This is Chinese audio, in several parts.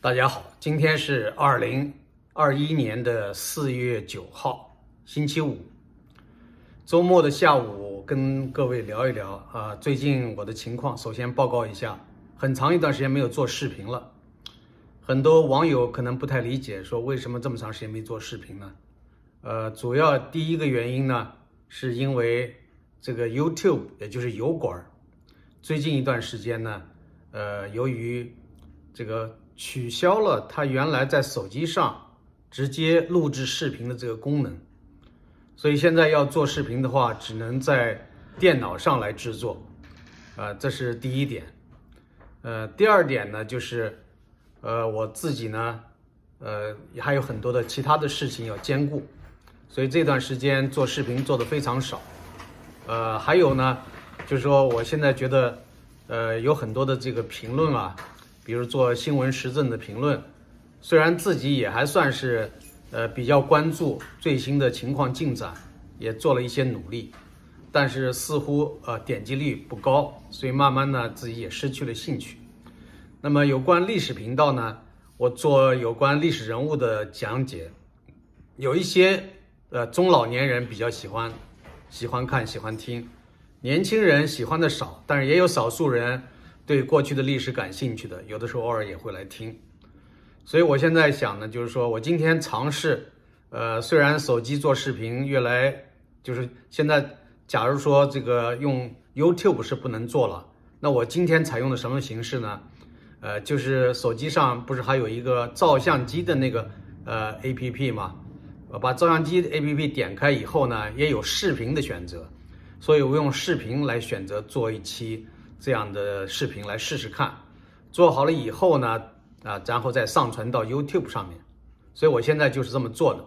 大家好，今天是二零二一年的四月九号，星期五。周末的下午，跟各位聊一聊啊，最近我的情况。首先报告一下，很长一段时间没有做视频了。很多网友可能不太理解，说为什么这么长时间没做视频呢？呃，主要第一个原因呢，是因为这个 YouTube，也就是油管，最近一段时间呢，呃，由于这个。取消了它原来在手机上直接录制视频的这个功能，所以现在要做视频的话，只能在电脑上来制作，啊，这是第一点。呃，第二点呢，就是，呃，我自己呢，呃，还有很多的其他的事情要兼顾，所以这段时间做视频做的非常少。呃，还有呢，就是说我现在觉得，呃，有很多的这个评论啊。比如做新闻时政的评论，虽然自己也还算是，呃，比较关注最新的情况进展，也做了一些努力，但是似乎呃点击率不高，所以慢慢呢自己也失去了兴趣。那么有关历史频道呢，我做有关历史人物的讲解，有一些呃中老年人比较喜欢，喜欢看喜欢听，年轻人喜欢的少，但是也有少数人。对过去的历史感兴趣的，有的时候偶尔也会来听，所以我现在想呢，就是说我今天尝试，呃，虽然手机做视频越来，就是现在，假如说这个用 YouTube 是不能做了，那我今天采用的什么形式呢？呃，就是手机上不是还有一个照相机的那个呃 APP 吗？我把照相机 APP 点开以后呢，也有视频的选择，所以我用视频来选择做一期。这样的视频来试试看，做好了以后呢，啊，然后再上传到 YouTube 上面。所以我现在就是这么做的。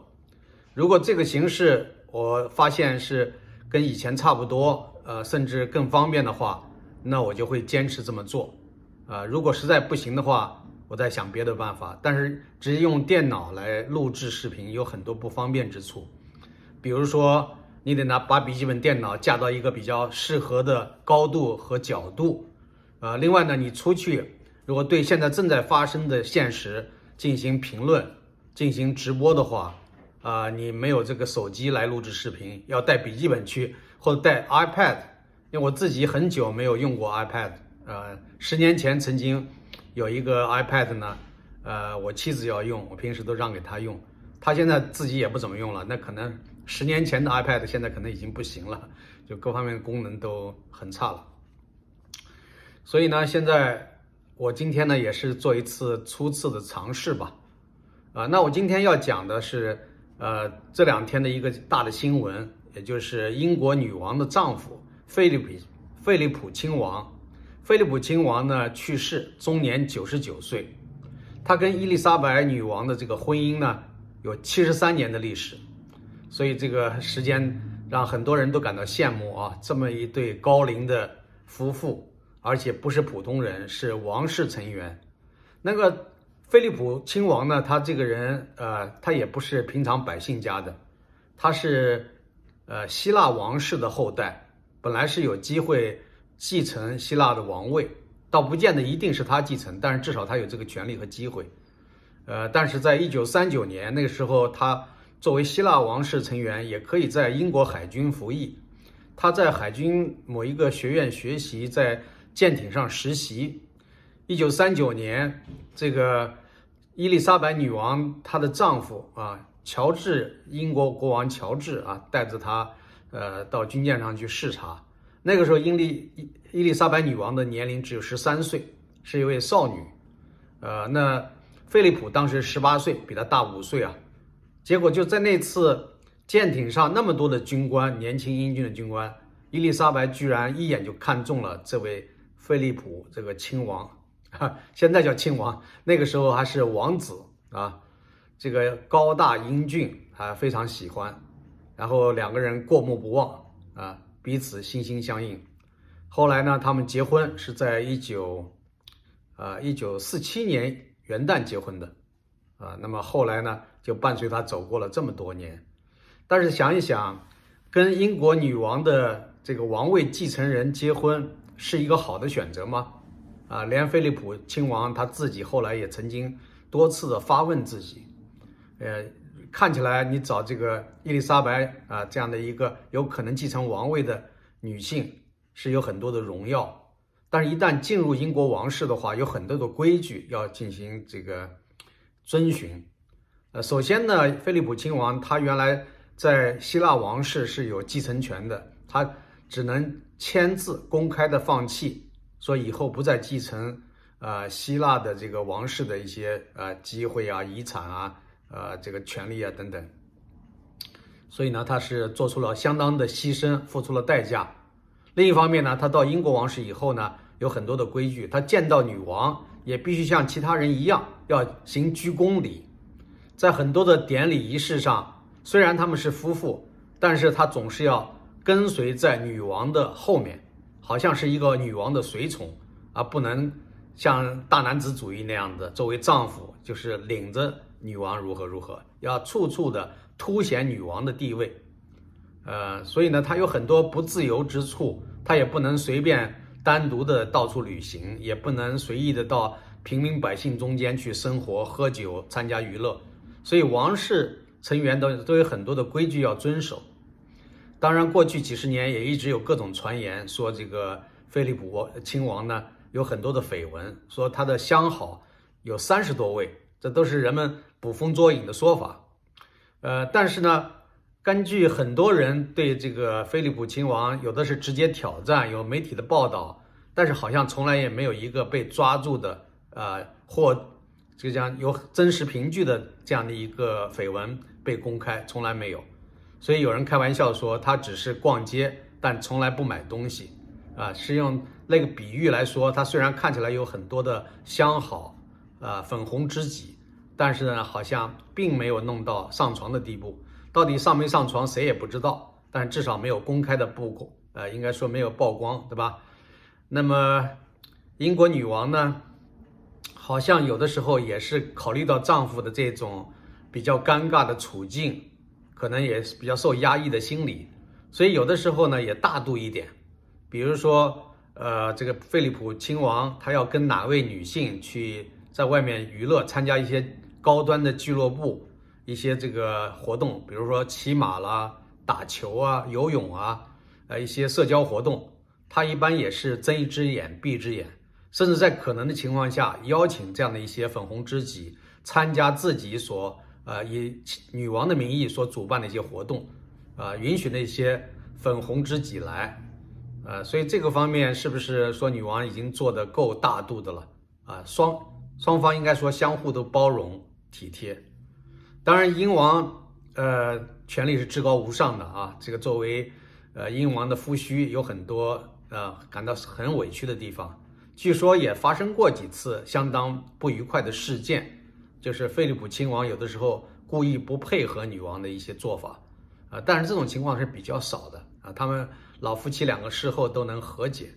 如果这个形式我发现是跟以前差不多，呃，甚至更方便的话，那我就会坚持这么做。呃，如果实在不行的话，我再想别的办法。但是直接用电脑来录制视频有很多不方便之处，比如说。你得拿把笔记本电脑架到一个比较适合的高度和角度，啊，另外呢，你出去如果对现在正在发生的现实进行评论、进行直播的话，啊，你没有这个手机来录制视频，要带笔记本去或者带 iPad，因为我自己很久没有用过 iPad，呃，十年前曾经有一个 iPad 呢，呃，我妻子要用，我平时都让给她用，她现在自己也不怎么用了，那可能。十年前的 iPad 现在可能已经不行了，就各方面功能都很差了。所以呢，现在我今天呢也是做一次初次的尝试吧。啊，那我今天要讲的是，呃，这两天的一个大的新闻，也就是英国女王的丈夫菲利普菲利普亲王，菲利普亲王呢去世，终年九十九岁。他跟伊丽莎白女王的这个婚姻呢，有七十三年的历史。所以这个时间让很多人都感到羡慕啊！这么一对高龄的夫妇，而且不是普通人，是王室成员。那个菲利普亲王呢，他这个人呃，他也不是平常百姓家的，他是呃希腊王室的后代，本来是有机会继承希腊的王位，倒不见得一定是他继承，但是至少他有这个权利和机会。呃，但是在一九三九年那个时候，他。作为希腊王室成员，也可以在英国海军服役。他在海军某一个学院学习，在舰艇上实习。一九三九年，这个伊丽莎白女王她的丈夫啊，乔治英国国王乔治啊，带着她呃到军舰上去视察。那个时候，英丽伊伊丽莎白女王的年龄只有十三岁，是一位少女。呃，那菲利普当时十八岁，比她大五岁啊。结果就在那次舰艇上，那么多的军官，年轻英俊的军官，伊丽莎白居然一眼就看中了这位菲利普这个亲王，哈，现在叫亲王，那个时候还是王子啊，这个高大英俊，还非常喜欢，然后两个人过目不忘啊，彼此心心相印。后来呢，他们结婚是在一九，啊，一九四七年元旦结婚的。啊，那么后来呢，就伴随他走过了这么多年。但是想一想，跟英国女王的这个王位继承人结婚是一个好的选择吗？啊，连菲利普亲王他自己后来也曾经多次的发问自己，呃，看起来你找这个伊丽莎白啊这样的一个有可能继承王位的女性是有很多的荣耀，但是，一旦进入英国王室的话，有很多的规矩要进行这个遵循。呃，首先呢，菲利普亲王他原来在希腊王室是有继承权的，他只能签字公开的放弃，说以后不再继承。呃，希腊的这个王室的一些呃机会啊、遗产啊、呃这个权利啊等等，所以呢，他是做出了相当的牺牲，付出了代价。另一方面呢，他到英国王室以后呢，有很多的规矩，他见到女王也必须像其他人一样要行鞠躬礼，在很多的典礼仪式上，虽然他们是夫妇，但是他总是要跟随在女王的后面，好像是一个女王的随从，而不能。像大男子主义那样的，作为丈夫就是领着女王如何如何，要处处的凸显女王的地位，呃，所以呢，他有很多不自由之处，他也不能随便单独的到处旅行，也不能随意的到平民百姓中间去生活、喝酒、参加娱乐，所以王室成员都都有很多的规矩要遵守。当然，过去几十年也一直有各种传言说这个菲利普亲王呢。有很多的绯闻，说他的相好有三十多位，这都是人们捕风捉影的说法。呃，但是呢，根据很多人对这个菲利普亲王，有的是直接挑战，有媒体的报道，但是好像从来也没有一个被抓住的，呃，或就讲有真实凭据的这样的一个绯闻被公开，从来没有。所以有人开玩笑说，他只是逛街，但从来不买东西。啊，是用那个比喻来说，他虽然看起来有很多的相好，啊，粉红知己，但是呢，好像并没有弄到上床的地步。到底上没上床，谁也不知道。但至少没有公开的曝光，呃，应该说没有曝光，对吧？那么，英国女王呢，好像有的时候也是考虑到丈夫的这种比较尴尬的处境，可能也是比较受压抑的心理，所以有的时候呢，也大度一点。比如说，呃，这个菲利普亲王他要跟哪位女性去在外面娱乐，参加一些高端的俱乐部，一些这个活动，比如说骑马啦、打球啊、游泳啊，呃，一些社交活动，他一般也是睁一只眼闭一只眼，甚至在可能的情况下邀请这样的一些粉红知己参加自己所呃以女王的名义所主办的一些活动，啊，允许那些粉红知己来。呃，所以这个方面是不是说女王已经做得够大度的了啊？双双方应该说相互都包容体贴。当然，英王呃权力是至高无上的啊。这个作为呃英王的夫婿，有很多呃感到很委屈的地方。据说也发生过几次相当不愉快的事件，就是菲利普亲王有的时候故意不配合女王的一些做法啊。但是这种情况是比较少的啊，他们。老夫妻两个事后都能和解，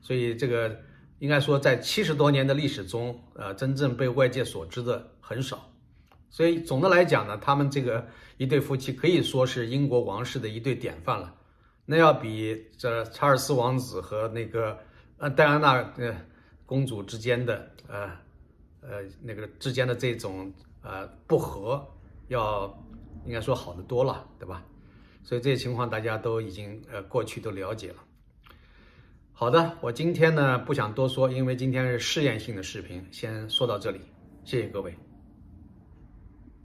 所以这个应该说在七十多年的历史中，呃，真正被外界所知的很少。所以总的来讲呢，他们这个一对夫妻可以说是英国王室的一对典范了。那要比这查尔斯王子和那个呃戴安娜呃公主之间的呃呃那个之间的这种呃不和，要应该说好的多了，对吧？所以这些情况大家都已经呃过去都了解了。好的，我今天呢不想多说，因为今天是试验性的视频，先说到这里，谢谢各位。